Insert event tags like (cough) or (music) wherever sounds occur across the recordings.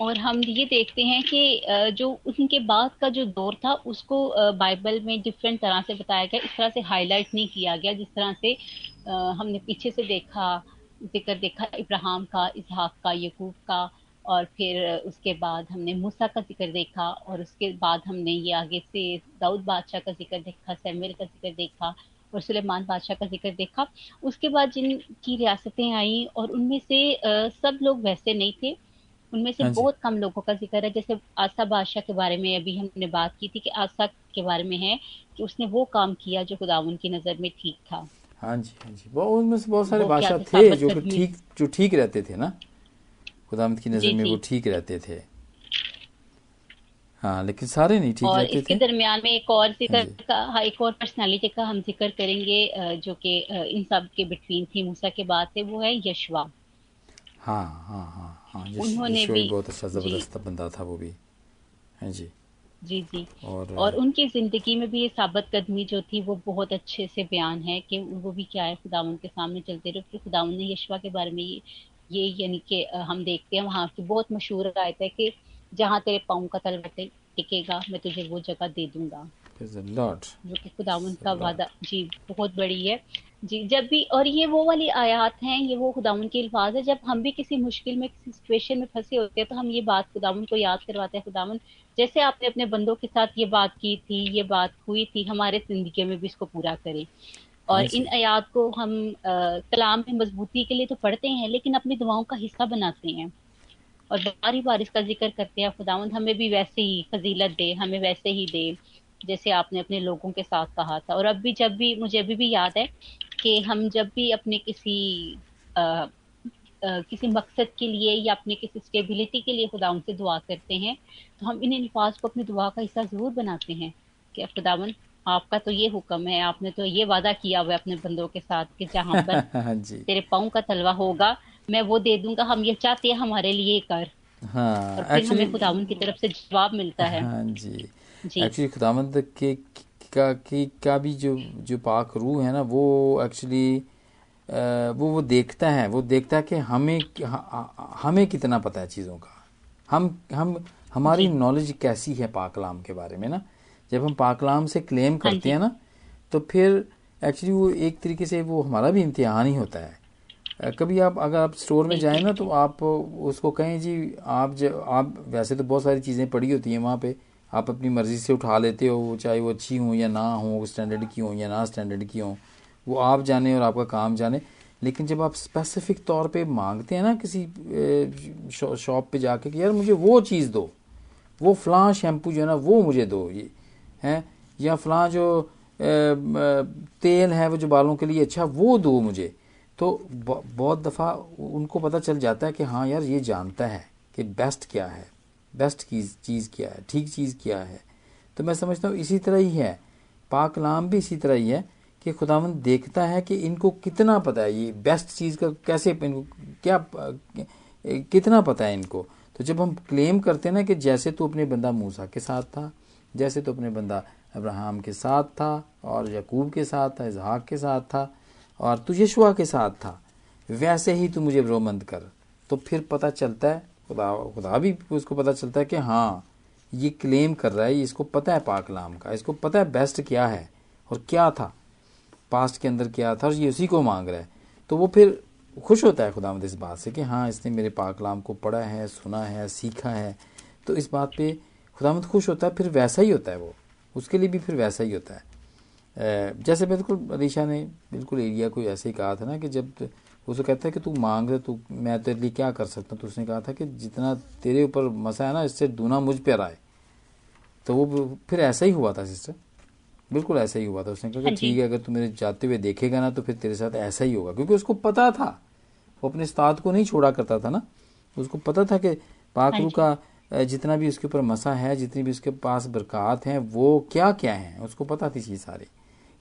और हम ये देखते हैं कि जो उनके बाद का जो दौर था, उसको बाइबल में डिफरेंट तरह से बताया गया। इस तरह से हाईलाइट नहीं किया गया, जिस तरह से हमने पीछे से देखा, ज़िक्र देखा इब्राहिम का, इसहाक का, यकूब का, और फिर उसके बाद हमने मूसा का ज़िक्र देखा, और उसके बाद हमने ये आगे से दाऊद बादशाह का ज़िक्र देखा सैमुअल का ज़िक्र देखा, और सुलेमान बादशाह का ज़िक्र देखा। उसके बाद जिनकी रियासतें आई, और उनमें से सब लोग वैसे नहीं थे। उनमें से हाँ बहुत कम लोगों का ज़िक्र है। जैसे आसा बादशाह के बारे में अभी हमने बात की थी कि आसा के बारे में है कि उसने वो काम किया जो खुदावन की नज़र में ठीक था। हाँ जी हाँ जी। वो उनमें से बहुत सारे बादशाह थे? जो ठीक जो ठीक रहते थे ना? खुदामद की नज़र में वो ठीक रहते थे। हाँ लेकिन सारे नहीं ठीक रहते इसके दरमियान में एक और ज़िक्र हाँ का हाँ एक और पर्सनालिटी का हम ज़िक्र करेंगे जो कि इन सब के बिटवीन थी मूसा के बाद थे वो है यशवा। हाँ हाँ हाँ। हाँ उन्होंने भी बहुत अच्छा ज़बरदस्त बंदा था वो भी। है जी? जी जी। और और उनकी ज़िंदगी में भी ये साबित कदमी जो थी वो बहुत अच्छे से बयान है कि वो भी क्या है खुदावन के सामने चलते रहे फिर ने यशवा के बारे में ये ये यानी कि हम देखते हैं वहाँ की बहुत मशहूर आयत है कि जहाँ तेरे पाँव का तल टिकेगा मैं तुझे वो जगह दे दूँगा। जो कि खुदावन का वादा जी बहुत बड़ी है। जी जब भी और ये वो वाली आयात हैं ये वो खुदावन के अल्फाज है जब हम भी किसी मुश्किल में किसी सिचुएशन में फंसे होते हैं तो हम ये बात खुदावन को याद करवाते हैं खुदावन जैसे आपने अपने बंदों के साथ ये बात की थी ये बात हुई थी हमारे ज़िंदगी में भी इसको पूरा करें। और इन आयात को हम आ, कलाम में मजबूती के लिए तो पढ़ते हैं लेकिन अपनी दुआओं का हिस्सा बनाते हैं। और बारी बार इसका ज़िक्र करते हैं खुदावंद हमें भी वैसे ही फजीलत दे हमें वैसे ही दे जैसे आपने अपने लोगों के साथ कहा था। और अब भी जब भी मुझे अभी भी याद है कि हम जब भी अपने किसी आ, आ, किसी मकसद के लिए या अपने किसी स्टेबिलिटी के लिए खुदा से दुआ करते हैं तो हम इन अल्फाज को अपनी दुआ का हिस्सा ज़रूर बनाते हैं कि खुदावन आपका तो ये हुक्म है आपने तो ये वादा किया हुआ अपने बंदों के साथ कि जहाँ पर (laughs) हाँ तेरे पाँव का तलवा होगा मैं वो दे दूँगा हम ये चाहते हैं हमारे लिए कर। हाँ, और फिर हमें खुदावंद की तरफ़ से जवाब मिलता है। हाँ जी। एक्चुअली खुदावंद के का की का भी जो जो पाक रूह है ना वो एक्चुअली वो वो देखता है वो देखता है कि हमें हमें कितना पता है चीज़ों का। हम हम हमारी नॉलेज कैसी है पाकलाम के बारे में ना? जब हम पाकलाम से क्लेम हाँ करते हैं ना तो फिर एक्चुअली वो एक तरीके से वो हमारा भी इम्तिहान ही होता है। कभी आप अगर आप स्टोर में जाए ना तो आप उसको कहें जी आप जब आप वैसे तो बहुत सारी चीज़ें पड़ी होती हैं वहाँ पे आप अपनी मर्ज़ी से उठा लेते हो, चाहे वो अच्छी हों या ना हो स्टैंडर्ड की हों या ना स्टैंडर्ड की हों, वो आप जाने और आपका काम जाने। लेकिन जब आप स्पेसिफिक तौर पे मांगते हैं ना किसी शॉप पे जाके कि यार मुझे वो चीज़ दो, वो फलां शैम्पू जो है ना वो मुझे दो, ये, हैं? या फलां जो तेल है वो जो बालों के लिए अच्छा वो दो मुझे। तो बहुत दफ़ा उनको पता चल जाता है कि हाँ यार ये जानता है कि बेस्ट क्या है। बेस्ट की चीज़ क्या है, ठीक चीज़ क्या है। तो मैं समझता हूँ इसी तरह ही है। पाक लाम भी इसी तरह ही है कि खुदावंद देखता है कि इनको कितना पता है, ये बेस्ट चीज़ का कैसे इनको, क्या, कितना पता है इनको। तो जब हम क्लेम करते हैं ना कि जैसे तू अपने बंदा मूसा के साथ था, जैसे तो अपने बंदा अब्राहम के साथ था और यकूब के साथ था इजहाक के साथ था और तू यशुआ के साथ था, वैसे ही तू मुझे रोमंद कर। तो फिर पता चलता है खुदा खुदा भी उसको पता चलता है कि हाँ ये क्लेम कर रहा है इसको पता है पाकलाम का, इसको पता है बेस्ट क्या है और क्या था पास्ट के अंदर क्या था और ये उसी को मांग रहा है। तो वो फिर खुश होता है खुदा इस बात से कि हाँ इसने मेरे पाकलाम को पढ़ा है, सुना है, सीखा है। तो इस बात पे खुदामद खुश होता है, फिर वैसा ही होता है वो। उसके लिए भी फिर वैसा ही होता है। जैसे बिल्कुल अलीशा ने, बिल्कुल एरिया को ऐसे ही कहा था ना कि जब उसे कहता है कि तू मांग रहे तू मैं तेरे लिए क्या कर सकता हूँ? तो उसने कहा था कि जितना तेरे ऊपर मसा है ना इससे दूना मुझ पर आए तो वो फिर ऐसा ही हुआ था सिस्टर बिल्कुल ऐसा ही हुआ था। उसने कहा कि हाँ ठीक है अगर तू मेरे जाते हुए देखेगा ना तो फिर तेरे साथ ऐसा ही होगा। क्योंकि उसको पता था। वो अपने उस्ताद को नहीं छोड़ा करता था ना। उसको पता था कि पाकरू हाँ का जितना भी उसके ऊपर मसा है जितनी भी उसके पास बरकत हैं वो क्या क्या है? उसको पता थी चीज़ सारी।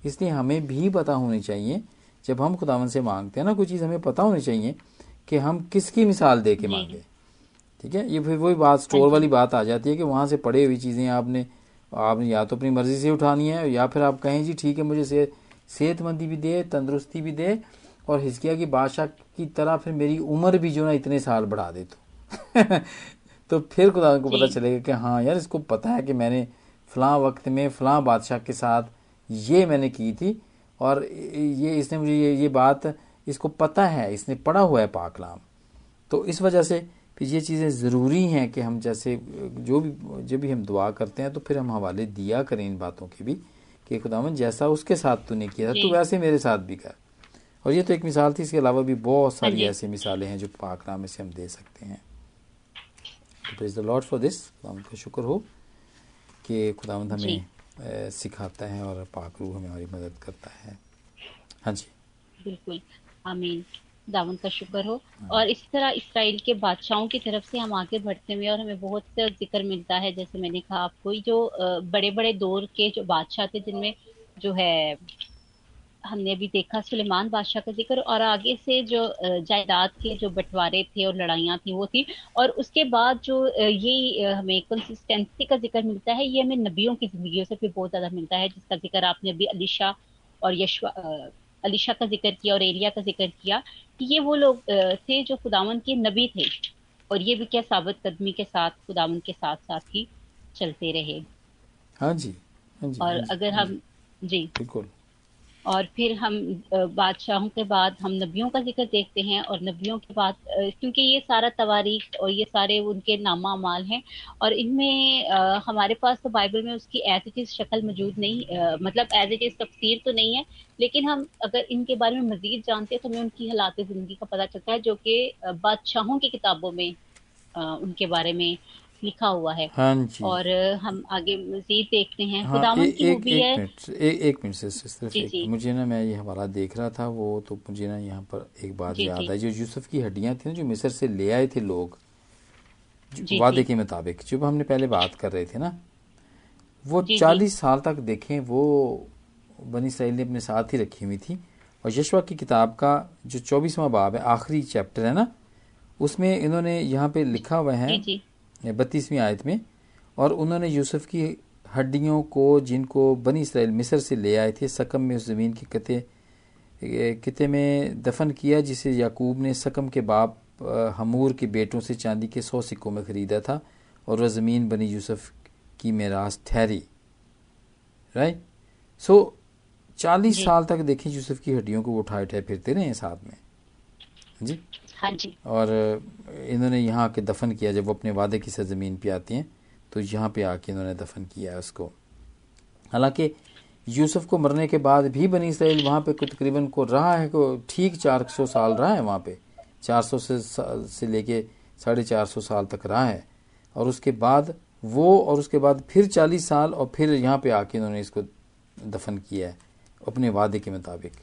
इसलिए हमें भी पता होनी चाहिए जब हम खुदावन से मांगते हैं ना कोई चीज़ हमें पता होनी चाहिए कि हम किसकी मिसाल दे के मांगे। ठीक है? ये फिर वही बात स्टोर वाली बात आ जाती है कि वहाँ से पड़ी हुई चीज़ें आपने आपने या तो अपनी मर्ज़ी से उठानी है या फिर आप कहें जी ठीक है मुझे से, सेहतमंदी भी दे तंदुरुस्ती भी दे और हिजकिया की बादशाह की तरह फिर मेरी उम्र भी जो ना इतने साल बढ़ा दे तो। (laughs) तो फिर खुदा को पता चलेगा कि हाँ यार इसको पता है कि मैंने फलां वक्त में फलां बादशाह के साथ ये मैंने की थी और ये इसने मुझे ये ये बात इसको पता है इसने पढ़ा हुआ है पाकलाम। तो इस वजह से फिर ये चीज़ें ज़रूरी हैं कि हम जैसे जो भी जब भी हम दुआ करते हैं तो फिर हम हवाले दिया करें इन बातों के भी कि खुदावन जैसा उसके साथ तूने किया था तो वैसे मेरे साथ भी कर। और ये तो एक मिसाल थी इसके अलावा भी बहुत सारी हाँ ऐसी मिसालें हैं जो पाकनामे से हम दे सकते हैं। Praise the lord for this खुदावंद का शुक्र हो कि खुदावंद हमें सिखाता है और पाक रूह हमारी मदद करता है। हाँ जी। बिल्कुल। आमीन। दामन का शुक्र हो। हाँ। और इस तरह इसराइल के बादशाहों की तरफ़ से हम आगे बढ़ते हुए और हमें बहुत ज़िक्र मिलता है जैसे मैंने कहा आपको जो बड़े बड़े दौर के जो बादशाह थे जिनमें जो है हमने अभी देखा सुलेमान बादशाह का ज़िक्र और आगे से जो जायदाद के जो बंटवारे थे और लड़ाइयाँ थी वो थी। और उसके बाद जो ये हमें कंसिस्टेंसी का ज़िक्र मिलता है ये हमें नबियों की ज़िंदगी से भी बहुत ज़्यादा मिलता है जिसका ज़िक्र आपने अभी अलीशा और यशवा अलीशा का ज़िक्र किया और एरिया का ज़िक्र किया कि ये वो लोग थे जो खुदावन के नबी थे। और ये भी क्या साबित कदमी के साथ खुदावन के साथ साथ ही चलते रहे। हाँ जी, हाँ जी और हाँ जी, अगर हाँ हम जी। बिल्कुल। और फिर हम बादशाहों के बाद हम नबियों का ज़िक्र देखते हैं और नबियों के बाद क्योंकि ये सारा तवारीख और ये सारे उनके नामा माल हैं और इनमें हमारे पास तो बाइबल में उसकी एज इट इज़ शक्ल मौजूद नहीं मतलब एज इट इज़ तफसीर तो नहीं है, लेकिन हम अगर इनके बारे में मजीद जानते हैं तो हमें उनकी हालात ज़िंदगी का पता चलता है, जो कि बादशाहों की किताबों में उनके बारे में लिखा हुआ है। हाँ जी। और हम आगे मजीद देखते हैं। हाँ, ए, की मूवी है। मिनट एक मिनट से सिर्फ़ एक मुझे ना मैं ये हवाला देख रहा था वो तो मुझे ना यहाँ पर एक बात याद आई जो यूसुफ की हड्डियाँ थी ना जो मिस्र से ले आए थे लोग वादे के मुताबिक जब हमने पहले बात कर रहे थे ना वो चालीस साल तक देखें वो बनी इसराइल ने अपने साथ ही रखी हुई थी। और यशवा की किताब का जो चौबीसवा बाब है आखिरी चैप्टर है ना उसमें इन्होंने यहाँ पे लिखा हुआ है बत्तीसवीं आयत में और उन्होंने यूसुफ की हड्डियों को जिनको बनी इसराइल मिस्र से ले आए थे सकम में उस ज़मीन के कते किते में दफन किया जिसे याकूब ने सकम के बाप हमूर के बेटों से चांदी के सौ सिक्कों में ख़रीदा था और वह ज़मीन बनी यूसुफ की मेरास ठहरी। राइट सो चालीस साल तक देखें यूसुफ की हड्डियों को उठाए उठाए फिरते रहे साथ में। जी? हाँ जी। और इन्होंने यहाँ आके दफन किया, जब वो अपने वादे की सरजमीन पे आती हैं तो यहाँ पे आके इन्होंने दफन किया उसको। हालाँकि यूसुफ को मरने के बाद भी बनी इसराइल वहाँ पे तकरीबन को रहा है, को ठीक चार सौ साल रहा है वहाँ पे। चार सौ से से लेके साढ़े चार सौ साल तक रहा है। और उसके बाद वो, और उसके बाद फिर चालीस साल, और फिर यहाँ पे आके इन्होंने इसको दफन किया है, अपने वादे के मुताबिक।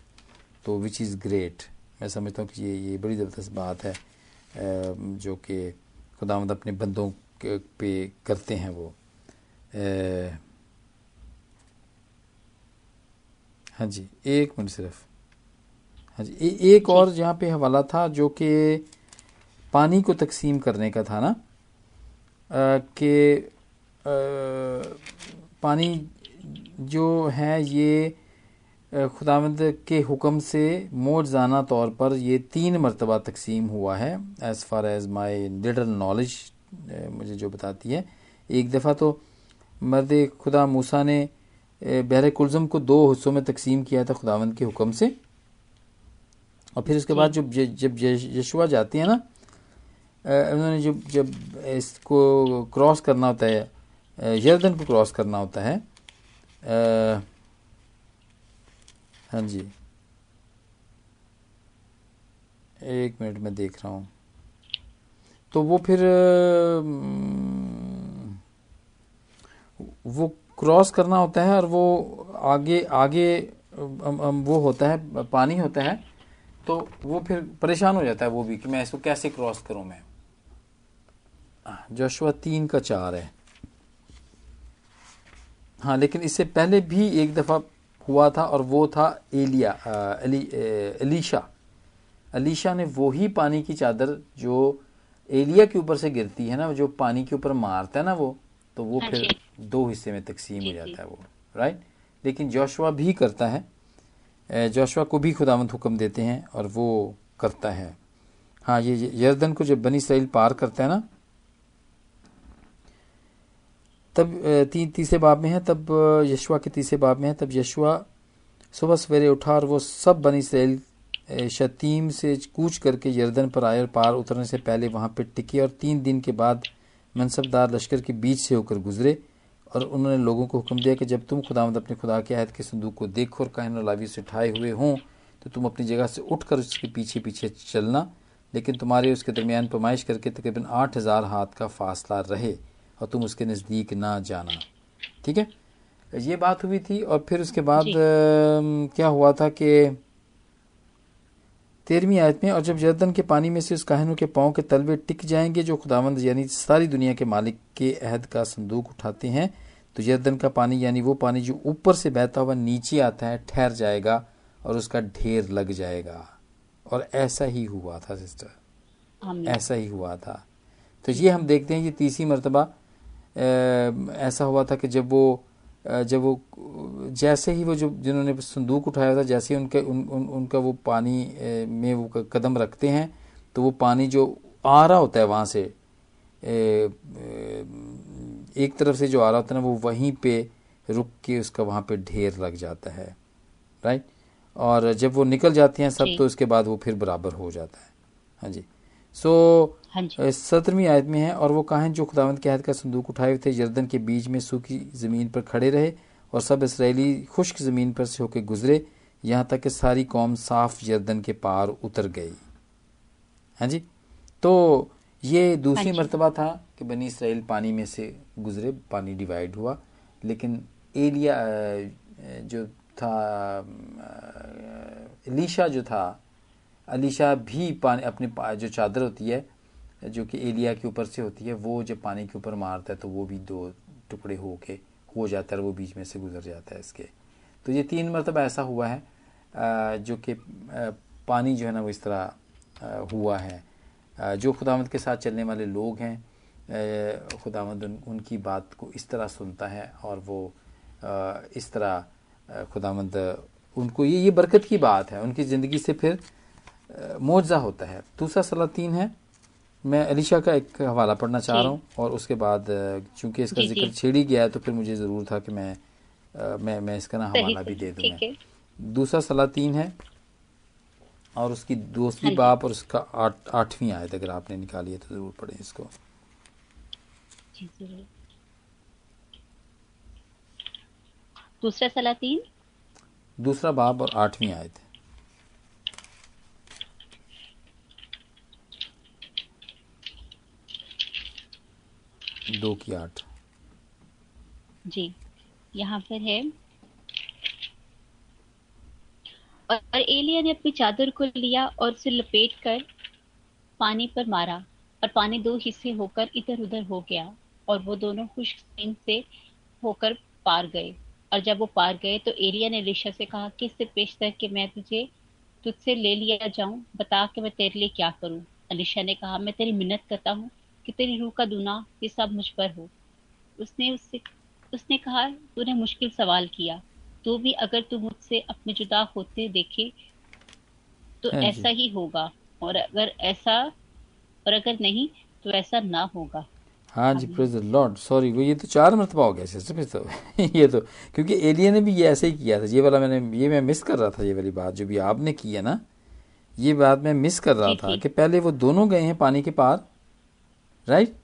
तो विच इज़ ग्रेट मैं समझता हूँ कि ये ये बड़ी ज़बरदस्त बात है जो कि खुदामद अपने बंदों पे करते हैं वो। हाँ जी एक मिनट सिर्फ़। हाँ जी ए, एक और यहाँ पे हवाला था जो कि पानी को तकसीम करने का था ना कि पानी जो है ये खुदावंद के हुक्म से मोजाना तौर पर ये तीन मरतबा तकसीम हुआ है as far as my little knowledge मुझे जो बताती है। एक दफ़ा तो मर्द खुदा मूसा ने बहर कुलज़म को दो हिस्सों में तकसीम किया था खुदावंद के हुक्म से। और फिर उसके बाद जब जब यशुआ जाती है ना उन्होंने जब जब इसको क्रॉस करना होता है यर्दन को क्रॉस करना होता है हाँ जी। एक मिनट में देख रहा हूँ। तो वो फिर, वो क्रॉस करना होता है और वो आगे आगे वो होता है, पानी होता है तो वो फिर परेशान हो जाता है वो भी कि मैं इसको कैसे क्रॉस करूँ मैं? जोशुआ तीन का चार है। हाँ लेकिन इससे पहले भी एक दफ़ा हुआ था और वो था एलिया अली अलीशा अलीशा ने वो ही पानी की चादर जो एलिया के ऊपर से गिरती है ना जो पानी के ऊपर मारता है ना वो तो वो हाँ फिर दो हिस्से में तकसीम हो जाता है वो राइट लेकिन जोशवा भी करता है। जोशवा को भी खुदावंत हुक्म देते हैं और वो करता है। हाँ ये यर्दन को जब बनी इसराइल पार करता है ना तब तीन तीसरे बाब में है, तब यशवा के तीसरे बाब में है, तब यशवा सुबह सवेरे उठा और वो सब बनी इसराइल शतीम से कूच करके यर्दन पर आए और पार उतरने से पहले वहाँ पर टिके और तीन दिन के बाद मनसबदार लश्कर के बीच से होकर गुजरे और उन्होंने लोगों को हुक्म दिया कि जब तुम खुदामद अपने खुदा के अहद के संदूक को देखो और कहन लावी से उठाए हुए हों तो तुम अपनी जगह से उठ कर उसके पीछे पीछे चलना, लेकिन तुम्हारे उसके दरमियान पमाइश करके तकरीबन आठ हज़ार हाथ का फासला रहे। और तुम उसके नज़दीक ना जाना। ठीक है? ये बात हुई थी और फिर उसके बाद आ, क्या हुआ था कि तेरहवीं आयत में और जब जर्दन के पानी में से उस कहनों के पाँव के तलवे टिक जाएँगे जो खुदावंद यानी सारी दुनिया के मालिक के अहद का संदूक उठाते हैं तो जर्दन का पानी यानी वो पानी जो ऊपर से बहता हुआ नीचे आता है ठहर जाएगा और उसका ढेर लग जाएगा। और ऐसा ही हुआ था सिस्टर। ऐसा ही हुआ था। तो ये हम देखते हैं ये तीसरी मरतबा ऐसा हुआ था कि जब वो जब वो जैसे ही वो जो जिन्होंने संदूक उठाया था जैसे ही उनके उन, उन, उनका वो पानी में वो कदम रखते हैं तो वो पानी जो आ रहा होता है वहाँ से एक तरफ़ से जो आ रहा होता है ना वो वहीं पे रुक के उसका वहाँ पे ढेर लग जाता है राइट और जब वो निकल जाती हैं सब तो उसके बाद वो फिर बराबर हो जाता है। हाँ जी। सो सत्रहवीं आयत में है और वो कहा जो खुदावंत के आयत का संदूक उठाए हुए थे? जर्दन के बीच में सूखी ज़मीन पर खड़े रहे और सब इसराइली खुश्क ज़मीन पर से होकर गुजरे। यहाँ तक कि सारी कौम साफ़ जर्दन के पार उतर गई। हाँ जी। तो ये दूसरी हाँ मरतबा था कि बनी इसराइल पानी में से गुजरे पानी डिवाइड हुआ। लेकिन एलिया जो था अलीशा जो था अलीशा भी पानी अपने जो चादर होती है जो कि एलिया के ऊपर से होती है वो जब पानी के ऊपर मारता है तो वो भी दो टुकड़े हो के हो जाता है वो बीच में से गुजर जाता है इसके। तो ये तीन मरतबा ऐसा हुआ है जो कि पानी जो है ना वो इस तरह हुआ है। जो खुदामद के साथ चलने वाले लोग हैं खुदामद उन, उनकी बात को इस तरह सुनता है और वो इस तरह खुदामद उनको ये ये बरकत की बात है। उनकी ज़िंदगी से फिर मुआवजा होता है। दूसरा सलाह तीन है मैं अलीशा का एक हवाला पढ़ना चाह रहा हूँ और उसके बाद चूँकि इसका ज़िक्र छेड़ी गया है तो फिर मुझे ज़रूर था कि मैं आ, मैं मैं इसका ना हवाला भी दे दूँ मैं। दूसरा सलाह तीन है और उसकी दूसरी हाँ बाप और उसका आठ आठवीं आयत अगर आपने निकाली है तो ज़रूर पढ़े इसको। दूसरा सलाह तीन दूसरा बाप और आठवीं आयत। दो की आठ। जी, यहाँ पर है। और एलिया ने अपनी चादर को लिया और उसे लपेट कर पानी पर मारा और पानी दो हिस्से होकर इधर उधर हो गया और वो दोनों खुश्क से होकर पार गए। और जब वो पार गए तो एलिया ने रिशा से कहा कि इससे पेश कि मैं तुझे, तुझसे ले लिया जाऊँ? बता कि मैं तेरे लिए क्या करूँ? अलिशा ने कहा, मैं तेरी मिन्नत करता हूँ कि तेरी रूह का दुना ये सब मुझ पर हो। उसने उससे उसने कहा तूने मुश्किल सवाल किया। तो भी अगर तू मुझसे अपने जुदा होते देखे तो हाँ ऐसा ही होगा। और अगर ऐसा और अगर नहीं तो ऐसा ना होगा। हाँ जी प्रेज द लॉर्ड सॉरी वो ये तो चार मरतबा हो गया सिस्टर तो (laughs) ये तो क्योंकि एलिया ने भी ये ऐसे ही किया था। ये वाला मैंने ये मैं मिस कर रहा था ये वाली बात जो भी आपने की है ना ये बात मैं मिस कर रहा था कि पहले वो दोनों गए हैं पानी के पार राइट?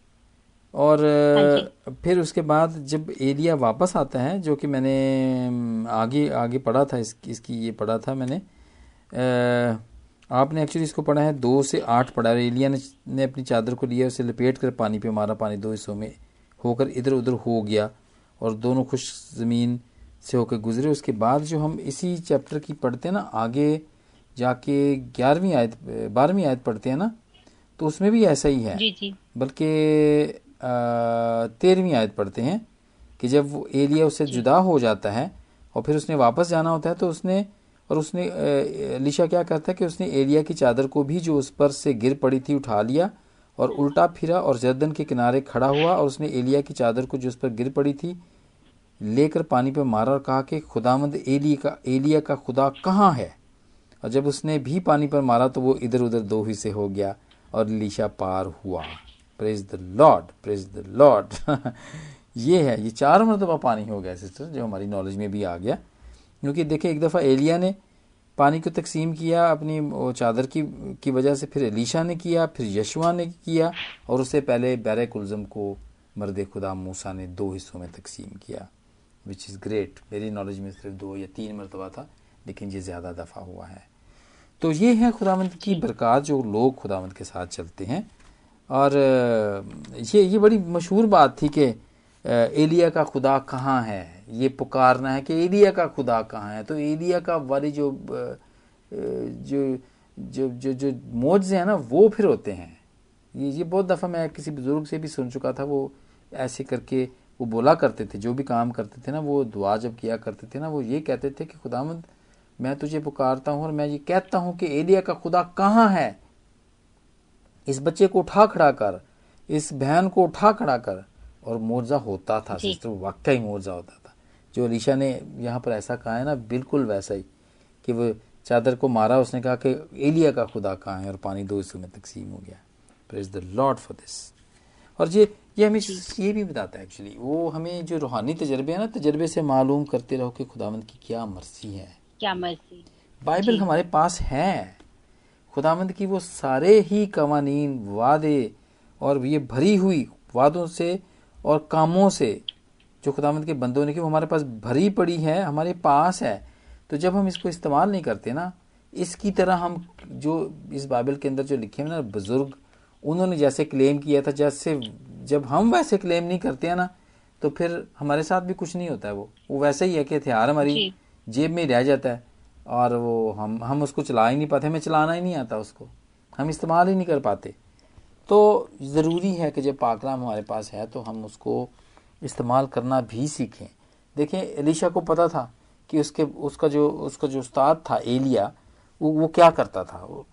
और हाँ फिर उसके बाद जब एलिया वापस आता है जो कि मैंने आगे आगे पढ़ा था इस, इसकी ये पढ़ा था मैंने आ, आपने एक्चुअली इसको पढ़ा है दो से आठ पढ़ा है। एलिया ने, ने अपनी चादर को लिया उसे लपेट कर पानी पे मारा पानी दो हिस्सों में होकर इधर उधर हो गया और दोनों खुश ज़मीन से होकर गुजरे। उसके बाद जो हम इसी चैप्टर की पढ़ते हैं ना आगे जाके ग्यारहवीं आयत बारहवीं आयत पढ़ते हैं ना तो उसमें भी ऐसा ही है। बल्कि तेरहवीं आयत पढ़ते हैं कि जब वो एलिया उससे जुदा हो जाता है और फिर उसने वापस जाना होता है तो उसने और उसने लिशा क्या करता है कि उसने एलिया की चादर को भी जो उस पर से गिर पड़ी थी उठा लिया और उल्टा फिरा और जर्दन के किनारे खड़ा हुआ और उसने एलिया की चादर को जो उस पर गिर पड़ी थी लेकर पानी पर मारा और कहा कि खुदामंद एलिया का एलिया का खुदा कहाँ है? और जब उसने भी पानी पर मारा तो वो इधर उधर दो हिस्से हो गया। और लीशा पार हुआ। Praise the lord praise the lord ये है, ये चार मरतबा पानी हो गया सिस्टर जो हमारी नॉलेज में भी आ गया। क्योंकि देखें एक दफ़ा एलिया ने पानी को तकसीम किया, अपनी चादर की की वजह से, फिर एलिशा ने किया, फिर यशवा ने किया, और उससे पहले बैर कुलज़म को मर्द खुदा मूसा ने दो हिस्सों में तकसीम किया विच इज़ ग्रेट मेरी नॉलेज में सिर्फ़ दो या तीन मरतबा था, लेकिन ये ज़्यादा दफ़ा हुआ है। तो ये है खुदावंद की बरकत जो लोग खुदावंद के साथ चलते हैं। और ये ये बड़ी मशहूर बात थी कि एलिया का खुदा कहाँ है? ये पुकारना है कि एलिया का खुदा कहाँ है? तो एलिया का वाली जो जो जो जो जो मोजे हैं ना, वो फिर होते हैं। ये ये बहुत दफ़ा मैं किसी बुज़ुर्ग से भी सुन चुका था, वो ऐसे करके वो बोला करते थे, जो भी काम करते थे ना, वो दुआ जब किया करते थे ना, वो ये कहते थे कि खुदामंद मैं तुझे पुकारता हूँ और मैं ये कहता हूँ कि एलिया का खुदा कहाँ है? इस बच्चे को उठा खड़ा कर इस बहन को उठा खड़ा कर। और मोर्जा होता था सिस्टर वाकई मोर्जा होता था। जो अलीशा ने यहाँ पर ऐसा कहा है ना बिल्कुल वैसा ही कि वो चादर को मारा उसने कहा कि एलिया का खुदा कहाँ है? और पानी दो हिस्सों में तकसीम हो गया। Praise the lord for this और ये ये हमें ये भी बताता है एक्चुअली वो हमें जो रूहानी तजर्बे है ना तजर्बे से मालूम करते रहो कि खुदावंद की क्या मर्सी है। क्या मर्ज़ी। बाइबल हमारे पास है। खुदावंद की वो सारे ही कवानीन वादे और ये भरी हुई वादों से और कामों से जो खुदावंद के बंदों ने की वो हमारे पास भरी पड़ी है हमारे पास है। तो जब हम इसको इस्तेमाल नहीं करते ना इसकी तरह हम जो इस बाइबल के अंदर जो लिखे हैं ना बुज़ुर्ग उन्होंने जैसे क्लेम किया था जैसे जब हम वैसे क्लेम नहीं करते हैं ना तो फिर हमारे साथ भी कुछ नहीं होता है वो। वो वैसे ही है कि हथियार हमारी जेब में रह जाता है। और वो हम हम उसको चला ही नहीं पाते, हमें चलाना ही नहीं आता उसको। हम इस्तेमाल ही नहीं कर पाते। तो ज़रूरी है कि जब पाकलाम हमारे पास है तो हम उसको इस्तेमाल करना भी सीखें। देखें, एलिशा को पता था कि उसके, उसका जो उसका जो उस्ताद था, एलिया, वो वो क्या करता था? वो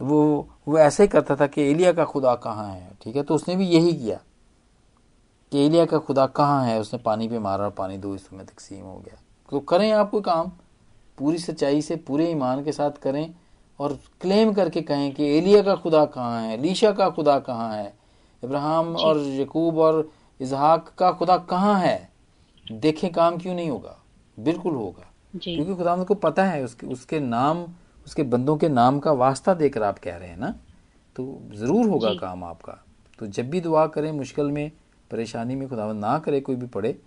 वो वो ऐसे ही करता था कि एलिया का खुदा कहाँ है? ठीक है तो उसने भी यही किया कि एलिया का खुदा कहाँ है? उसने पानी पे मारा और पानी दो हिस्सों में तकसीम हो गया। तो करें आप कोई काम पूरी सच्चाई से पूरे ईमान के साथ करें और क्लेम करके कहें कि एलिया का खुदा कहाँ है लीशा का खुदा कहाँ है इब्राहिम और यकूब और इजहाक का खुदा कहाँ है? देखें काम क्यों नहीं होगा? बिल्कुल होगा। क्योंकि खुदा को पता है उसके उसके नाम उसके बंदों के नाम का वास्ता देकर आप कह रहे हैं ना? तो ज़रूर होगा काम आपका। तो जब भी दुआ करें मुश्किल में परेशानी में खुदा ना करे कोई भी पढ़े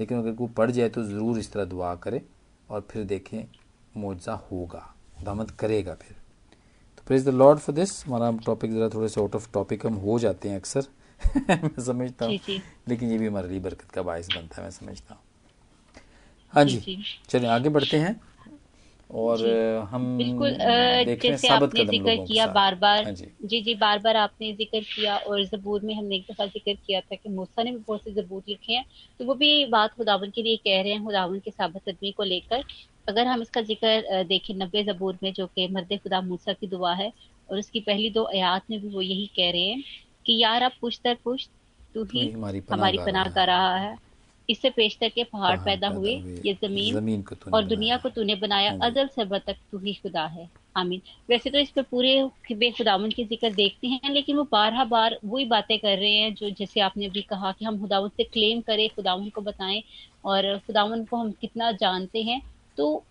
लेकिन अगर कोई पढ़ जाए तो ज़रूर इस तरह दुआ करे और फिर देखें मुआवजा होगा दामद करेगा फिर। तो praise the lord for this हमारा टॉपिक ज़रा थोड़े से आउट ऑफ़ टॉपिक हम हो जाते हैं अक्सर। (laughs) मैं समझता हूँ। लेकिन ये भी हमारे लिए बरकत का बायस बनता है मैं समझता हूँ। हाँ जी। चलिए आगे बढ़ते हैं। और हम बिल्कुल जैसे आपने ज़िक्र किया बार बार हाँ जी। जी जी बार बार आपने ज़िक्र किया और जबूर में हमने एक दफ़ा ज़िक्र किया था कि मूसा ने भी बहुत से जबूर लिखे हैं तो वो भी बात खुदावन के लिए कह रहे हैं खुदावन के साबत आदमी को लेकर। अगर हम इसका ज़िक्र देखें नब्बे जबूर में जो कि मर्द खुदा मूसा की दुआ है और उसकी पहली दो आयात में भी वो यही कह रहे हैं कि यार अब पुश्तर पुश्त तू ही हमारी पनाह कर रहा है। इससे पेशतर के पहाड़ पैदा हुए ये ज़मीन, ज़मीन को और दुनिया को तूने बनाया। हाँ अजल से तक तू ही खुदा है। आमीन। वैसे तो इस पर पूरे बेखुदावन के ज़िक्र देखते हैं लेकिन वो बारह बार वही बातें कर रहे हैं जो जैसे आपने भी कहा कि हम खुदावन से क्लेम करें खुदावन को बताएँ और खुदावन को हम कितना जानते हैं। तो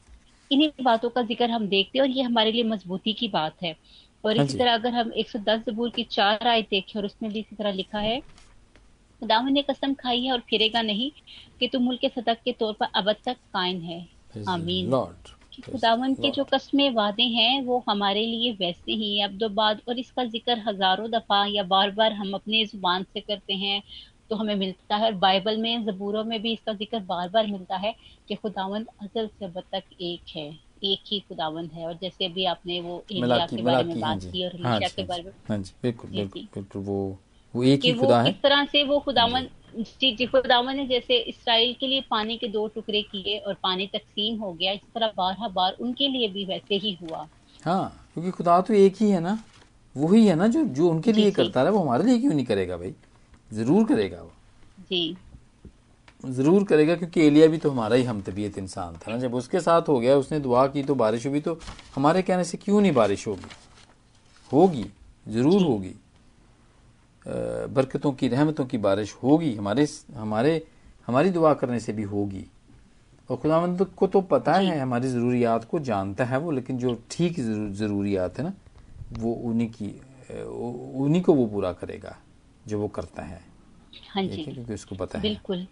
इन्हीं बातों का ज़िक्र हम देखते हैं और ये हमारे लिए मजबूती की बात है। और हाँ इसी तरह अगर हम 110 जबूर की चार आय देखें और उसमें भी इसी तरह लिखा है खुदावन ने कसम खाई है और फिरेगा नहीं कि तुम मुल्क सतक के तौर पर अब तक कायम है। आमीन। खुदावन के जो कस्मे वादे हैं वो हमारे लिए वैसे ही अब दो बाद और इसका ज़िक्र हज़ारों दफ़ा या बार बार हम अपने ज़ुबान से करते हैं तो हमें मिलता है। और बाइबल में जबूरों में भी इसका ज़िक्र बार बार मिलता है कि खुदावन अजल से अब तक एक है। एक ही खुदावन है। और जैसे अभी आपने वो एलिया के बारे में बात की और हाँ के बारे में हाँ बिल्कुल बिल्कुल वो वो एक ही खुदा है। इस तरह से वो खुदावन जी। जी खुदावन ने जैसे इसराइल के लिए पानी के दो टुकड़े किए और पानी तकसीम हो गया इस तरह बारह बार उनके लिए भी वैसे ही हुआ। हाँ क्योंकि खुदा तो एक ही है ना। वही है ना जो जो उनके लिए करता रहा वो हमारे लिए क्यों नहीं करेगा भाई? ज़रूर करेगा वो। जी। ज़रूर करेगा क्योंकि एलिया भी तो हमारा ही हम तबीयत इंसान था ना। जब उसके साथ हो गया उसने दुआ की तो बारिश हुई तो हमारे कहने से क्यों नहीं बारिश होगी? होगी ज़रूर होगी। बरकतों की रहमतों की बारिश होगी हमारे हमारे हमारी दुआ करने से भी होगी। और खुदावंद को तो पता है हमारी ज़रूरियात को जानता है वो लेकिन जो ठीक ज़रूरियात है ना वो उन्हीं की उन्हीं को वो पूरा करेगा जो वो करता है। हाँ जी। क्योंकि उसको पता है। बिल्कुल।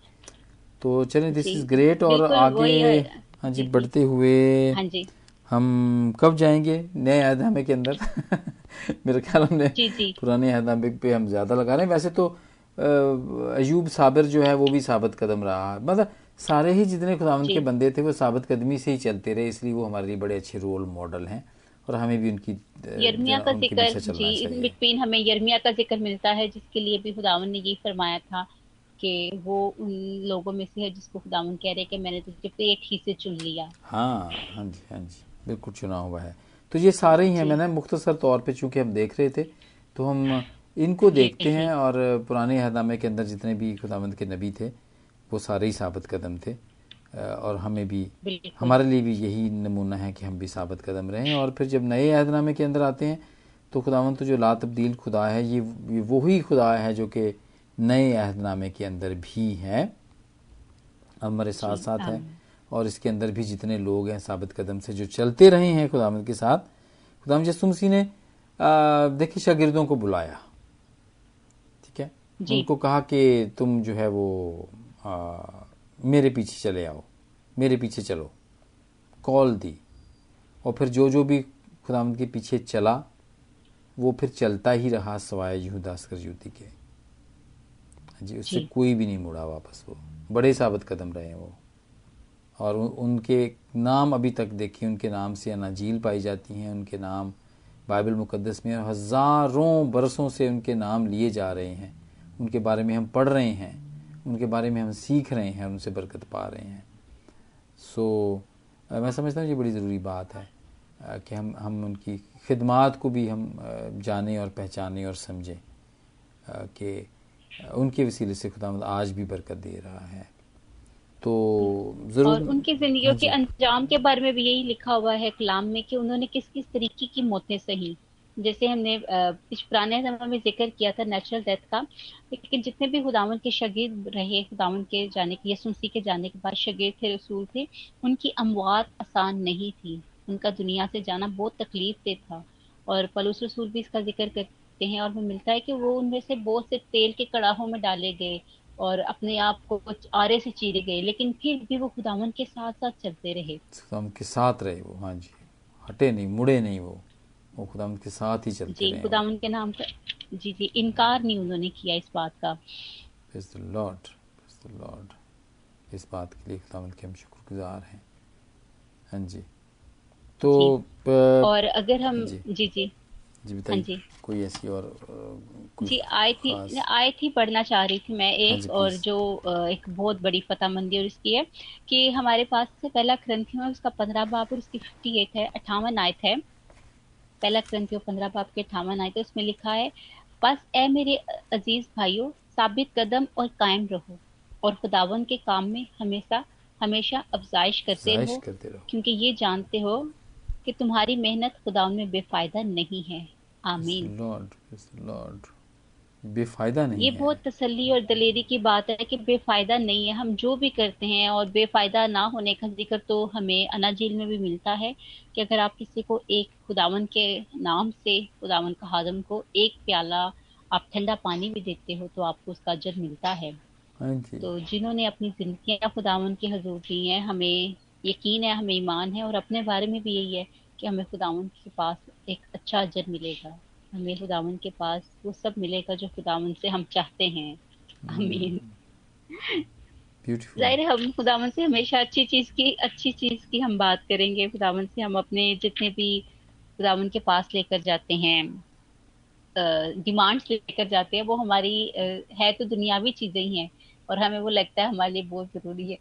तो चले दिस इज़ ग्रेट और आगे हाँ जी बढ़ते हुए हाँ जी। हम कब जाएँगे? नए अहदनामे के अंदर। (laughs) (laughs) मेरे ख्याल हमने जी जी। पुराने अहदनामे पे हम ज़्यादा लगा रहे हैं। वैसे तो अयूब साबिर जो है वो भी साबित कदम रहा। मतलब सारे ही जितने खुदावंत के बंदे थे वो साबित कदमी से ही चलते रहे इसलिए वो हमारे लिए बड़े अच्छे रोल मॉडल हैं और हमें भी उनकी यर्मिया का ज़िक्र जी इन बिटवीन हमें यर्मिया का ज़िक्र मिलता है जिसके लिए भी खुदावन ने यही फरमाया था कि वो उन लोगों में से है जिसको खुदावन कह रहे कि मैंने तुझे पेट ही से चुन लिया। हाँ हाँ जी हाँ जी बिल्कुल चुना हुआ है। तो ये सारे ही हैं मैंने मुख्तसर तौर पे चूँकि हम देख रहे थे तो हम इनको देखते हैं और पुराने अहदामे के अंदर जितने भी खुदावंद के नबी थे वो सारे ही साबित कदम थे। और हमें भी हमारे लिए भी यही नमूना है कि हम भी साबित कदम रहें। और फिर जब नए अहदनामे के अंदर आते हैं तो खुदावन तो जो ला तब्दील खुदा है ये वही खुदा है जो कि नए अहदनामे के अंदर भी है हमारे साथ साथ है। और इसके अंदर भी जितने लोग हैं साबित कदम से जो चलते रहे हैं खुदामद के साथ खुदाम यसुमसी ने देखिए शागिर्दों को बुलाया। ठीक है? उनको कहा कि तुम जो है वो आ, मेरे पीछे चले आओ मेरे पीछे चलो। कॉल दी। और फिर जो जो भी खुदामद के पीछे चला वो फिर चलता ही रहा सवाए यहूदास्कर युति के। जी उससे कोई भी नहीं मुड़ा वापस वो। बड़े साबित कदम रहे हैं वो। और उनके नाम अभी तक देखिए, उनके नाम से अनाजील पाई जाती हैं, उनके नाम बाइबल मुकद्दस में हज़ारों बरसों से उनके नाम लिए जा रहे हैं। उनके बारे में हम पढ़ रहे हैं, उनके बारे में हम सीख रहे हैं, उनसे बरकत पा रहे हैं। सो मैं समझता हूँ ये बड़ी ज़रूरी बात है कि हम हम उनकी खिदमात को भी हम जाने और पहचानें और समझें कि उनके वसीले से खुदा आज भी बरकत दे रहा है। तो ज़रूर। और उनकी ज़िंदगी हाँ के अंजाम के बारे में भी यही लिखा हुआ है कलाम में कि उन्होंने किस किस तरीके की मौतें सही। जैसे हमने पुराने समय में ज़िक्र किया था नेचुरल डेथ का लेकिन जितने भी खुदावन के शगीर रहे खुदावन के जाने के यसुसी के जाने के बाद शगीर थे रसूल थे उनकी अमवात आसान नहीं थी। उनका दुनिया से जाना बहुत तकलीफ़ से था। और पलूस रसूल भी इसका ज़िक्र करते हैं और हमें मिलता है कि वो उनमें से बहुत से तेल के कड़ाहों में डाले गए और अपने आप को कुछ आरे से चीरे गए लेकिन फिर भी वो खुदावन के साथ साथ चलते रहे। खुदावन के साथ रहे वो हाँ जी। हटे नहीं मुड़े नहीं वो। वो खुदावन के साथ ही चलते जी रहे। खुदावन के नाम का जी जी इनकार नहीं उन्होंने किया इस बात का। लॉर्ड लॉर्ड इस बात के लिए खुदावन के हम शुक्रगुजार हैं। हाँ जी। तो जी, और अगर हम जी। जी, जी। जी बताइए हाँ जी कोई ऐसी और जी आई थी आई थी पढ़ना चाह रही थी मैं हाँ एक और जो एक बहुत बड़ी फतेहमंदी और इसकी है कि हमारे पास से पहला ग्रंथियों उसका पंद्रह बाप और उसकी फिफ्टी एट है अठावन आयत है। पहला ग्रंथियों पंद्रह बाप के अठावन आयत है उसमें लिखा है बस ए मेरे अज़ीज़ भाइयों साबित कदम और कायम रहो और खुदावन के काम में हमेशा हमेशा अफजाइश करते रहो क्योंकि ये जानते हो कि तुम्हारी मेहनत खुदा में बेफायदा नहीं है। आमीन लॉर्ड लॉर्ड बेफायदा नहीं ये है। बहुत तसल्ली और दलेरी की बात है कि बेफायदा नहीं है। हम जो भी करते हैं और बेफायदा ना होने का ज़िक्र तो हमें अनाजील में भी मिलता है कि अगर आप किसी को एक खुदावन के नाम से खुदावन का हादम को एक प्याला आप ठंडा पानी भी देते हो तो आपको उसका अजर मिलता है। हाँ तो जिन्होंने अपनी ज़िंदगी खुदावन की हजूर दी है हमें यकीन है हमें ईमान है और अपने बारे में भी यही है कि हमें खुदावन के पास एक अच्छा अजर मिलेगा। हमें खुदावन के पास वो सब मिलेगा जो खुदावन से हम चाहते हैं। आमीन। ज़ाहिर है हम खुदावन से हमेशा अच्छी चीज़ की अच्छी चीज़ की हम बात करेंगे। खुदावन से हम अपने जितने भी खुदावन के पास लेकर जाते हैं डिमांड्स लेकर जाते हैं वो हमारी है तो दुनियावी चीज़ें ही हैं। और हमें वो लगता है हमारे लिए बहुत ज़रूरी है।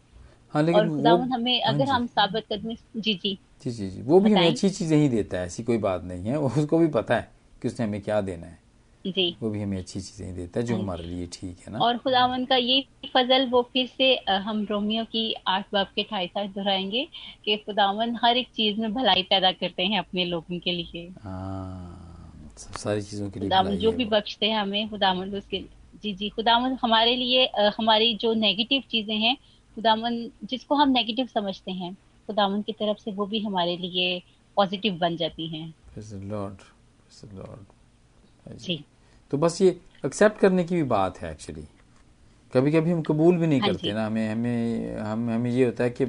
हाँ लेकिन वो हमें हाँ अगर हम साबित कदमी जी जी। जी जी जी। वो भी हमें अच्छी चीज़ें ही देता है ऐसी कोई बात नहीं है। (laughs) उसको भी पता है कि उसने हमें क्या देना है। जी। वो भी हमें अच्छी चीज़ें ही देता है जो हाँ हमारे लिए ठीक है ना। और खुदावन का ये फजल वो फिर से हम रोमियो की आठ बाब के ठाई साथ दोहराएँगे कि खुदावन हर एक चीज़ में भलाई पैदा करते हैं अपने लोगों के लिए। हाँ सारी चीज़ों के लिए खुदावन जो भी बख्शते हैं हमें खुदावन उसके जी जी। खुदावन हमारे लिए हमारी जो नेगेटिव चीज़ें हैं खुदावन जिसको हम नेगेटिव समझते हैं खुदावन की तरफ़ से वो भी हमारे लिए पॉजिटिव बन जाती हैं। लॉर्ड लॉर्ड जी। तो बस ये एक्सेप्ट करने की भी बात है एक्चुअली कभी कभी हम कबूल भी नहीं हाँ करते ना हमें हमें हम हमें ये होता है कि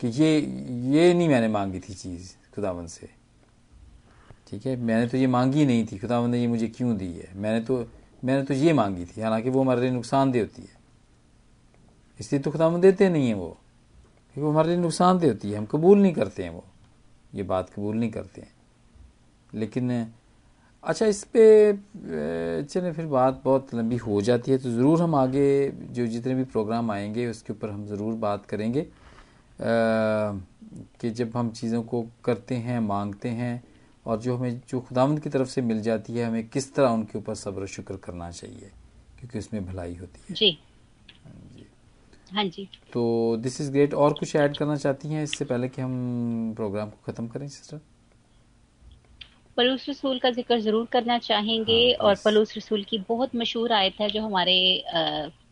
कि ये ये नहीं मैंने मांगी थी चीज़ खुदावन से। ठीक है? मैंने तो ये मांगी नहीं थी खुदावन ने ये मुझे क्यों दी है? मैंने तो मैंने तो ये मांगी थी हालाँकि वो हमारे लिए नुकसानदेह होती है। इसलिए तो खुदावन देते नहीं हैं वो। क्योंकि वो हमारे लिए नुकसानदेह होती है। हम कबूल नहीं करते हैं वो। ये बात कबूल नहीं करते हैं। लेकिन अच्छा इस पे चले, फिर बात बहुत लंबी हो जाती है तो ज़रूर हम आगे जो जितने भी प्रोग्राम आएँगे, उसके ऊपर हम ज़रूर बात करेंगे। कि जब हम चीज़ों को करते हैं, मांगते हैं, और जो हमें, जो खुदावंद की तरफ़ से मिल जाती है, हमें किस तरह उनके ऊपर सब्र शुक्र करना चाहिए? क्योंकि उसमें भलाई होती है। जी। हाँ जी। तो दिस इज़ ग्रेट और कुछ ऐड करना चाहती हैं इससे पहले कि हम प्रोग्राम को ख़त्म करें सिस्टर पलूस रसूल का ज़िक्र ज़रूर करना चाहेंगे हाँ, और पलूस रसूल की बहुत मशहूर आयत है जो हमारे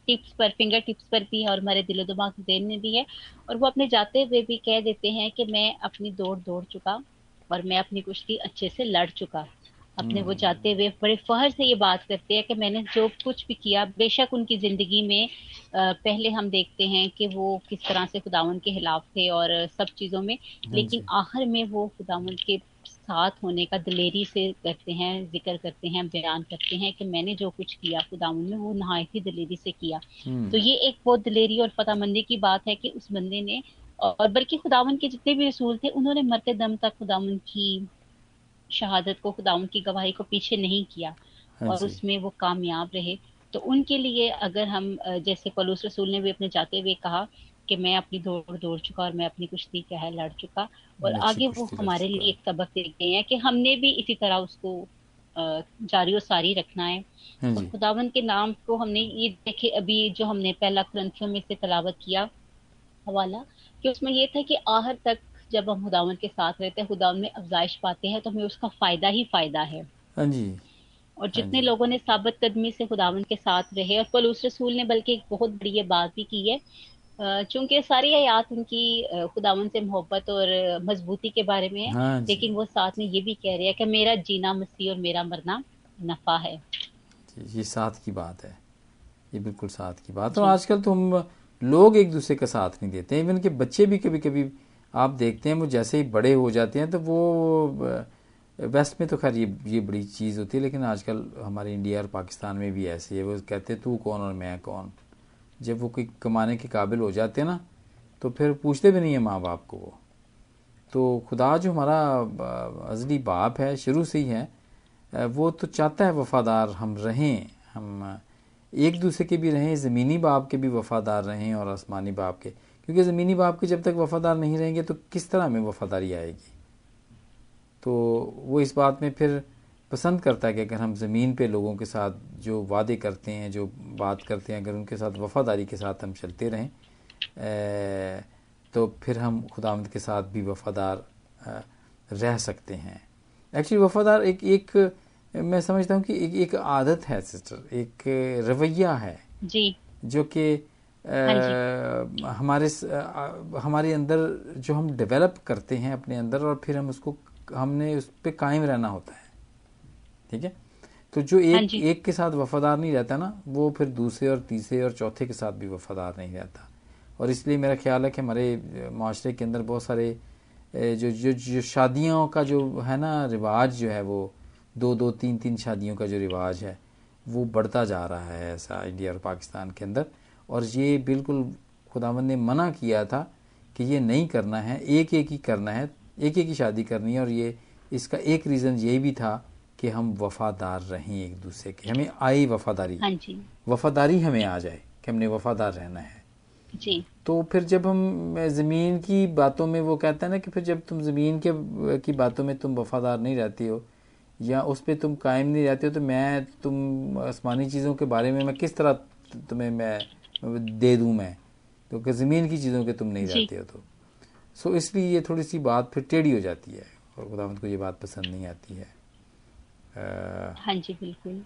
टिप्स पर फिंगर टिप्स पर भी है और हमारे दिलो दिमाग देन में भी है। और वो अपने जाते हुए भी कह देते हैं कि मैं अपनी दौड़ दौड़ चुका और मैं अपनी कुश्ती अच्छे से लड़ चुका। अपने वो जाते हुए बड़े फहर से ये बात करते हैं कि मैंने जो कुछ भी किया बेशक उनकी ज़िंदगी में पहले हम देखते हैं कि वो किस तरह से खुदावन के खिलाफ थे और सब चीज़ों में हाँ लेकिन आखिर में वो खुदावन के साथ होने का दिलेरी से करते हैं ज़िक्र करते हैं बयान करते हैं कि मैंने जो कुछ किया खुदावन में वो नहायत ही दिलेरी से किया। हम्म। तो ये एक बहुत दिलेरी और फतामंदी की बात है कि उस बंदे ने और बल्कि खुदावन के जितने भी रसूल थे उन्होंने मरते दम तक खुदावन की शहादत को खुदा की गवाही को पीछे नहीं किया हाँ और उसमें वो कामयाब रहे। तो उनके लिए अगर हम जैसे पलूस रसूल ने भी अपने जाते हुए कहा कि मैं अपनी दौड़ दौड़ चुका और मैं अपनी कुश्ती क्या है लड़ चुका और आगे वो हमारे लिए एक सबक दे गए हैं कि हमने भी इसी तरह उसको जारी और सारी रखना है। हाँ और खुदावन के नाम को हमने ये देखे अभी जो हमने पहला ग्रंथियों में से तलावत किया हवाला कि उसमें ये था कि आहर तक जब हम खुदावन के साथ रहते हैं खुदावन में अफजाइश पाते हैं तो हमें उसका फ़ायदा ही फ़ायदा है। हाँ जी। और हाँ जितने लोगों ने साबित कदमी से खुदावन के साथ रहे और पलूस रसूल ने बल्कि एक बहुत बड़ी ये बात भी की है चूँकि सारी आयात उनकी खुदावन से मोहब्बत और मजबूती के बारे में है हाँ लेकिन वो साथ में ये भी कह रहे हैं कि मेरा जीना मसीह और मेरा मरना नफा है। ये साथ की बात है। ये बिल्कुल साथ की बात है। आजकल तो हम लोग एक दूसरे का साथ नहीं देते इवन के बच्चे भी कभी कभी आप देखते हैं वो जैसे ही बड़े हो जाते हैं तो वो वेस्ट में तो खैर ये ये बड़ी चीज़ होती है, लेकिन आजकल हमारे इंडिया और पाकिस्तान में भी ऐसे है। वो कहते हैं, तू कौन और मैं कौन? जब वो कोई कमाने के काबिल हो जाते हैं ना तो फिर पूछते भी नहीं है माँ बाप को वो। तो खुदा जो हमारा अजली बाप है, शुरू से ही है वो तो चाहता है वफादार हम रहें, हम एक दूसरे के भी रहें, ज़मीनी बाप के भी वफादार रहें और आसमानी बाप के। क्योंकि ज़मीनी बाप के जब तक वफादार नहीं रहेंगे तो किस तरह में वफादारी आएगी? तो वो इस बात में फिर पसंद करता है कि अगर हम ज़मीन पे लोगों के साथ जो वादे करते हैं जो बात करते हैं अगर उनके साथ वफादारी के साथ हम चलते रहें तो फिर हम खुदावंद के साथ भी वफादार रह सकते हैं। एक्चुअली वफादार एक एक मैं समझता हूँ कि एक एक आदत है सिस्टर एक रवैया है। जी। जो कि हमारे हमारे अंदर जो हम डेवलप करते हैं अपने अंदर और फिर हम उसको हमने उस पर कायम रहना होता है। ठीक है? तो जो एक हाँ एक के साथ वफादार नहीं रहता ना वो फिर दूसरे और तीसरे और चौथे के साथ भी वफादार नहीं रहता। और इसलिए मेरा ख्याल है कि हमारे माशरे के अंदर बहुत सारे जो जो जो शादियों का जो है ना रिवाज जो है वो दो दो तीन तीन शादियों का जो रिवाज है वो बढ़ता जा रहा है ऐसा इंडिया और पाकिस्तान के अंदर। और ये बिल्कुल खुदावन ने मना किया था कि ये नहीं करना है एक एक ही करना है एक एक ही शादी करनी है और ये इसका एक रीज़न ये भी था कि हम वफादार रहें एक दूसरे के हमें आई वफादारी। हाँ जी। वफादारी हमें आ जाए कि हमने वफादार रहना है। जी। तो फिर जब हम ज़मीन की बातों में वो कहता है ना कि फिर जब तुम ज़मीन के की बातों में तुम वफादार नहीं रहती हो या उस पर तुम कायम नहीं रहते हो तो मैं तुम आसमानी चीज़ों के बारे में मैं किस तरह तुम्हें मैं दे दूँ मैं। क्योंकि तो ज़मीन की चीज़ों के तुम नहीं रहते हो तो। सो इसलिए ये थोड़ी सी बात फिर टेढ़ी हो जाती है और खुदावंत को ये बात पसंद नहीं आती है। हाँ जी बिल्कुल।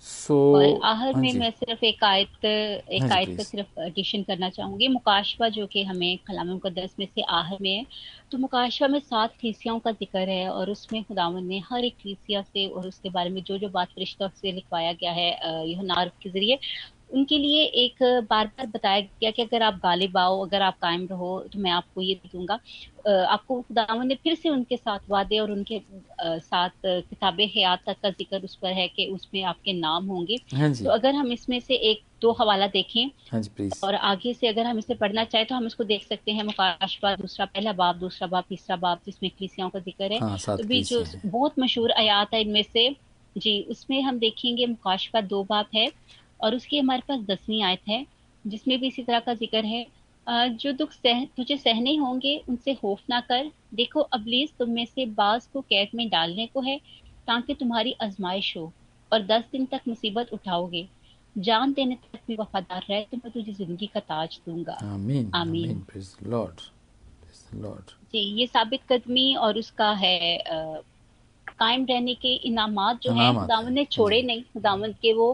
सो और आहर हाँ में मैं सिर्फ़ एक आयत हाँ एक जी आयत का सिर्फ़ एडिशन करना चाहूँगी। मुकाशवा जो कि हमें कलाम मुकद्दस में से आहर में है तो मुकाशवा में सात कलीसियाओं का ज़िक्र है और उसमें खुदावन ने हर एक कलीसिया से और उसके बारे में जो जो बात फरिश्तों से लिखवाया गया है अ, यूहन्ना के ज़रिए उनके लिए एक बार बार बताया गया कि अगर आप गालिब आओ अगर आप कायम रहो तो मैं आपको ये दूँगा। आपको खुदावन ने फिर से उनके साथ वादे और उनके साथ किताब हयात तक का ज़िक्र उस पर है कि उसमें आपके नाम होंगे। हाँ तो अगर हम इसमें से एक दो हवाला देखें हाँ और आगे से अगर हम इसे पढ़ना चाहें तो हम इसको देख सकते हैं मुकाशवा दूसरा पहला बाप दूसरा बाप तीसरा बाप जिसमें कलीसियाओं का ज़िक्र है। हाँ तो भी जो बहुत मशहूर आयात है इनमें से जी उसमें हम देखेंगे मुकाशवा दो बाप है। और उसकी हमारे पास दसवीं आयत है जिसमें भी इसी तरह का ज़िक्र है। जो दुख सह तुझे सहने होंगे उनसे खौफ ना कर। देखो अबलीस तुम में से बाज को कैद में डालने को है ताकि तुम्हारी आजमाइश हो और दस दिन तक मुसीबत उठाओगे। जान देने तक भी वफादार रहे तो मैं तुझे ज़िंदगी का ताज दूँगा। आमीन आमीन। लॉर्ड लॉर्ड जी ये साबित कदमी और उसका है अ, कायम रहने के इनामात जो हैं खुदावन है। ने छोड़े नहीं खुदावन के वो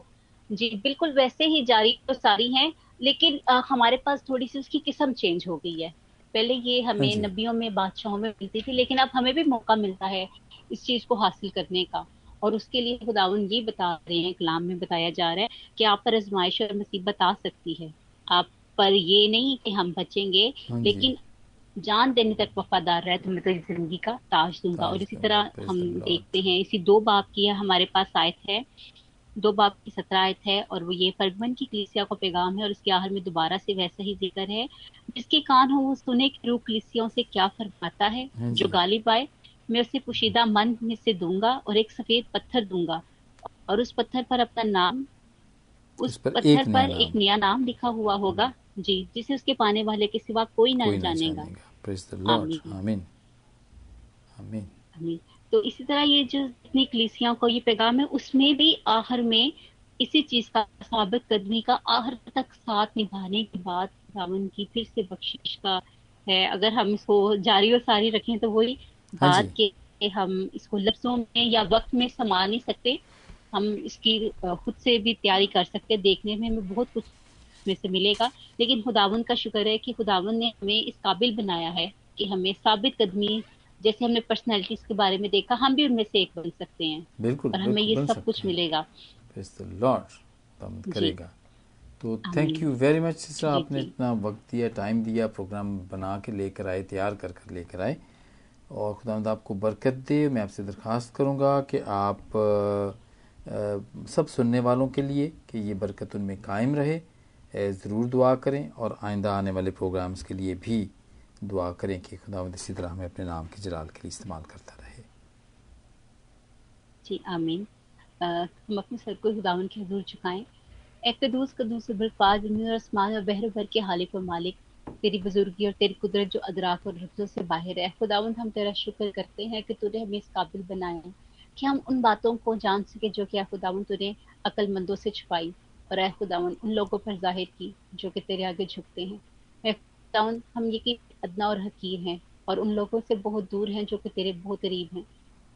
जी बिल्कुल वैसे ही जारी तो सारी हैं लेकिन अ, हमारे पास थोड़ी सी उसकी किस्म चेंज हो गई है। पहले ये हाँ हमें जी। नबियों में बादशाहों में मिलती थी लेकिन अब हमें भी मौका मिलता है इस चीज़ को हासिल करने का। और उसके लिए खुदावन ये बता रहे हैं कलाम में बताया जा रहा है कि आप पर आजमाइश और मुसीबत आ सकती है। आप पर ये नहीं कि हम बचेंगे हाँ लेकिन जान देने तक वफादार रहे तो मैं तो ज़िंदगी का ताज दूँगा। और इसी तरह हम देखते हैं इसी दो बाप की है हमारे पास आयत है। दो बाब की सत्रह आयत है और वो ये फरगमन की कलीसिया का पैगाम है और उसके आखिर में दोबारा से वैसा ही ज़िक्र है। जिसके कान हो वो सुने कि रूह कलीसियाओं से क्या फरमाता है हाँ जो। गालिब आए मैं उसे पुशीदा मन में से दूँगा और एक सफ़ेद पत्थर दूँगा और उस पत्थर पर अपना नाम उस पर पत्थर एक पर एक नया नाम लिखा हुआ होगा। जी जिसे उसके पाने वाले के सिवा कोई ना जानेगा। आमीन। आमीन। आमीन। तो इसी तरह ये जो जितनी कलीसियाओं को ये पैगाम है उसमें भी आखिर में इसी चीज़ का साबित कदमी का आखिर तक साथ निभाने के बाद खुदावन की फिर से बख्शिश का है। अगर हम इसको जारी और सारी रखें तो वही हाँ बात के हम इसको लफ्जों में या वक्त में समा नहीं सकते। हम इसकी खुद से भी तैयारी कर सकते देखने में हमें बहुत कुछ में से मिलेगा। लेकिन खुदावन का शुक्र है कि खुदावन ने हमें इस काबिल बनाया है कि हमें साबित कदमी जैसे हमने पर्सनैलिटीज के बारे में देखा हम भी उनमें से एक बन सकते हैं। बिल्कुल और हमें ये सब कुछ मिलेगा। करेगा। तो thank you very much sister आपने इतना वक्त दिया टाइम दिया प्रोग्राम बना के लेकर आए तैयार कर कर लेकर आए। और खुदावंद आपको बरकत दे। मैं आपसे दरख्वास्त करूँगा कि आप अ, सब सुनने वालों के लिए कि ये बरकत उनमें कायम रहे। ज़रूर दुआ करें और आइंदा आने वाले प्रोग्राम्स के लिए भी दुआ करें कि खुदावंद इसी तरह हमें अपने नाम के जलाल के लिए इस्तेमाल करता रहे। जी, आमीन। हम अपने सर को खुदावन के हजूर झुकाएँ। ए कदूस बरफाज ज़मीन और आसमान और बहर भर के हालिक और मालिक, तेरी बुजुर्गी और तेरी कुदरत जो अदराक और रफ्जों से बाहर है। खुदावन, हम तेरा शुक्र करते हैं कि तूने हमें इस काबिल बनाया कि हम उन बातों को जान सके जो कि खुदावन तूने अक्लमंदों से छुपाई और खुदावन उन लोगों पर ज़ाहिर की जो कि तेरे आगे झुकते हैं। खुदावन, हम ये अदना और हकीर हैं और उन लोगों से बहुत दूर हैं जो कि तेरे बहुत करीब हैं।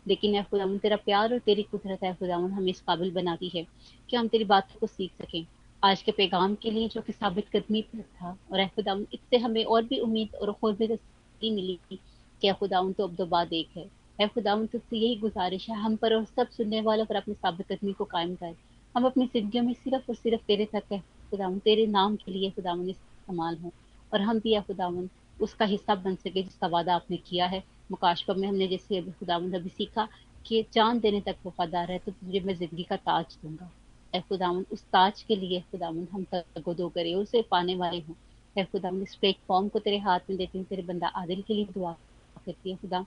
लेकिन ए खुदावन, तेरा प्यार और तेरी कुदरत है खुदावन, हमें इस काबिल बनाती है कि हम तेरी बातों को सीख सकें। आज के पैगाम के लिए जो कि साबित कदमी पर था और खुदावन, इससे हमें और भी उम्मीद और खौफ मिली कि खुदावन तो अब दो बाद एक है। ए खुदावन, तुझसे यही गुजारिश है, हम पर और सब सुनने वालों पर अपनी साबित कदमी को कायम कर। हम अपनी ज़िंदगी में सिर्फ़ और सिर्फ़ तेरे तक है। खुदावन, तेरे नाम के लिए खुदावन इस्तेमाल हों और हम भी खुदावन उसका हिस्सा बन सके, जिसका वादा आपने किया है। मुकाशबा में हमने जैसे अभी खुदावन अभी सीखा कि जान देने तक वफादार है तो तुझे मैं ज़िंदगी का ताज दूँगा। ए खुदावन उस ताज के लिए खुदावन हम तगदो करें, उसे पाने वाले हों। ए इस प्लेटफॉर्म को तेरे हाथ में देती हूँ, तेरे बंदा आदिल के लिए दुआ करती है खुदा,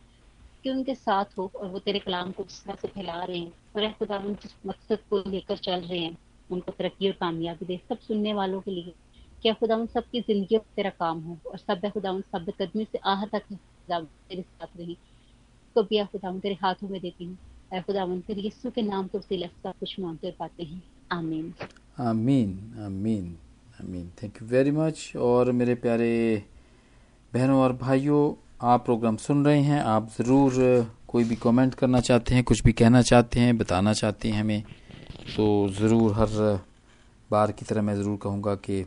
कि उनके साथ हो और वो तेरे कलाम को जिस तरह से फैला रहे हैं। और ए जिस मकसद को लेकर चल रहे हैं, उनको तरक्की और कामयाबी दे, सब सुनने वालों के लिए क्या खुदावन सबकी ज़िंदगी में तेरा काम हो? और सब खुदावन सब कदमी से आह तक तेरे साथ रहे। तो भी खुदावन तेरे हाथों में देती हूँ। ऐ खुदावन तेरे यीशु के नाम तो उसी लफ्ज़ कुछ मांगते पाते हैं। आमीन। आमीन आमीन आमीन। थैंक यू वेरी मच और मेरे प्यारे बहनों और भाइयों, आप प्रोग्राम सुन रहे हैं। आप ज़रूर कोई भी कमेंट करना चाहते हैं, कुछ भी कहना चाहते हैं, बताना चाहते हैं हमें तो ज़रूर हर बार की तरह मैं ज़रूर कहूँगा कि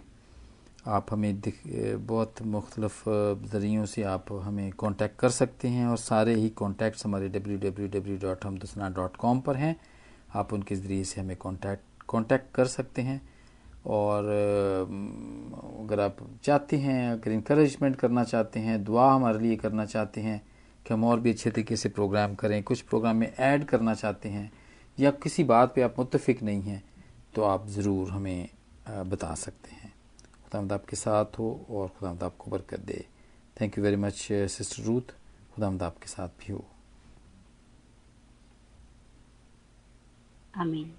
आप हमें दिख, बहुत मुख्तलफ़ ज़रियों से आप हमें कांटेक्ट कर सकते हैं और सारे ही कॉन्टैक्ट्स हमारे डब्ल्यू डब्ल्यू डब्ल्यू डॉट हम हमदसना डॉट कॉम पर हैं। आप उनके ज़रिए से हमें कांटेक्ट कांटेक्ट कर सकते हैं और अगर आप चाहते हैं, अगर इंक्रेजमेंट करना चाहते हैं, दुआ हमारे लिए करना चाहते हैं कि हम और भी अच्छे तरीके से प्रोग्राम करें, कुछ प्रोग्राम में ऐड करना चाहते हैं या किसी बात पे आप मुतफिक नहीं हैं तो आप ज़रूर हमें बता सकते हैं। खुदा आपके साथ हो और खुदा आपको बरकत दे। Thank you very much sister Ruth खुदा आपके साथ भी हो। आमीन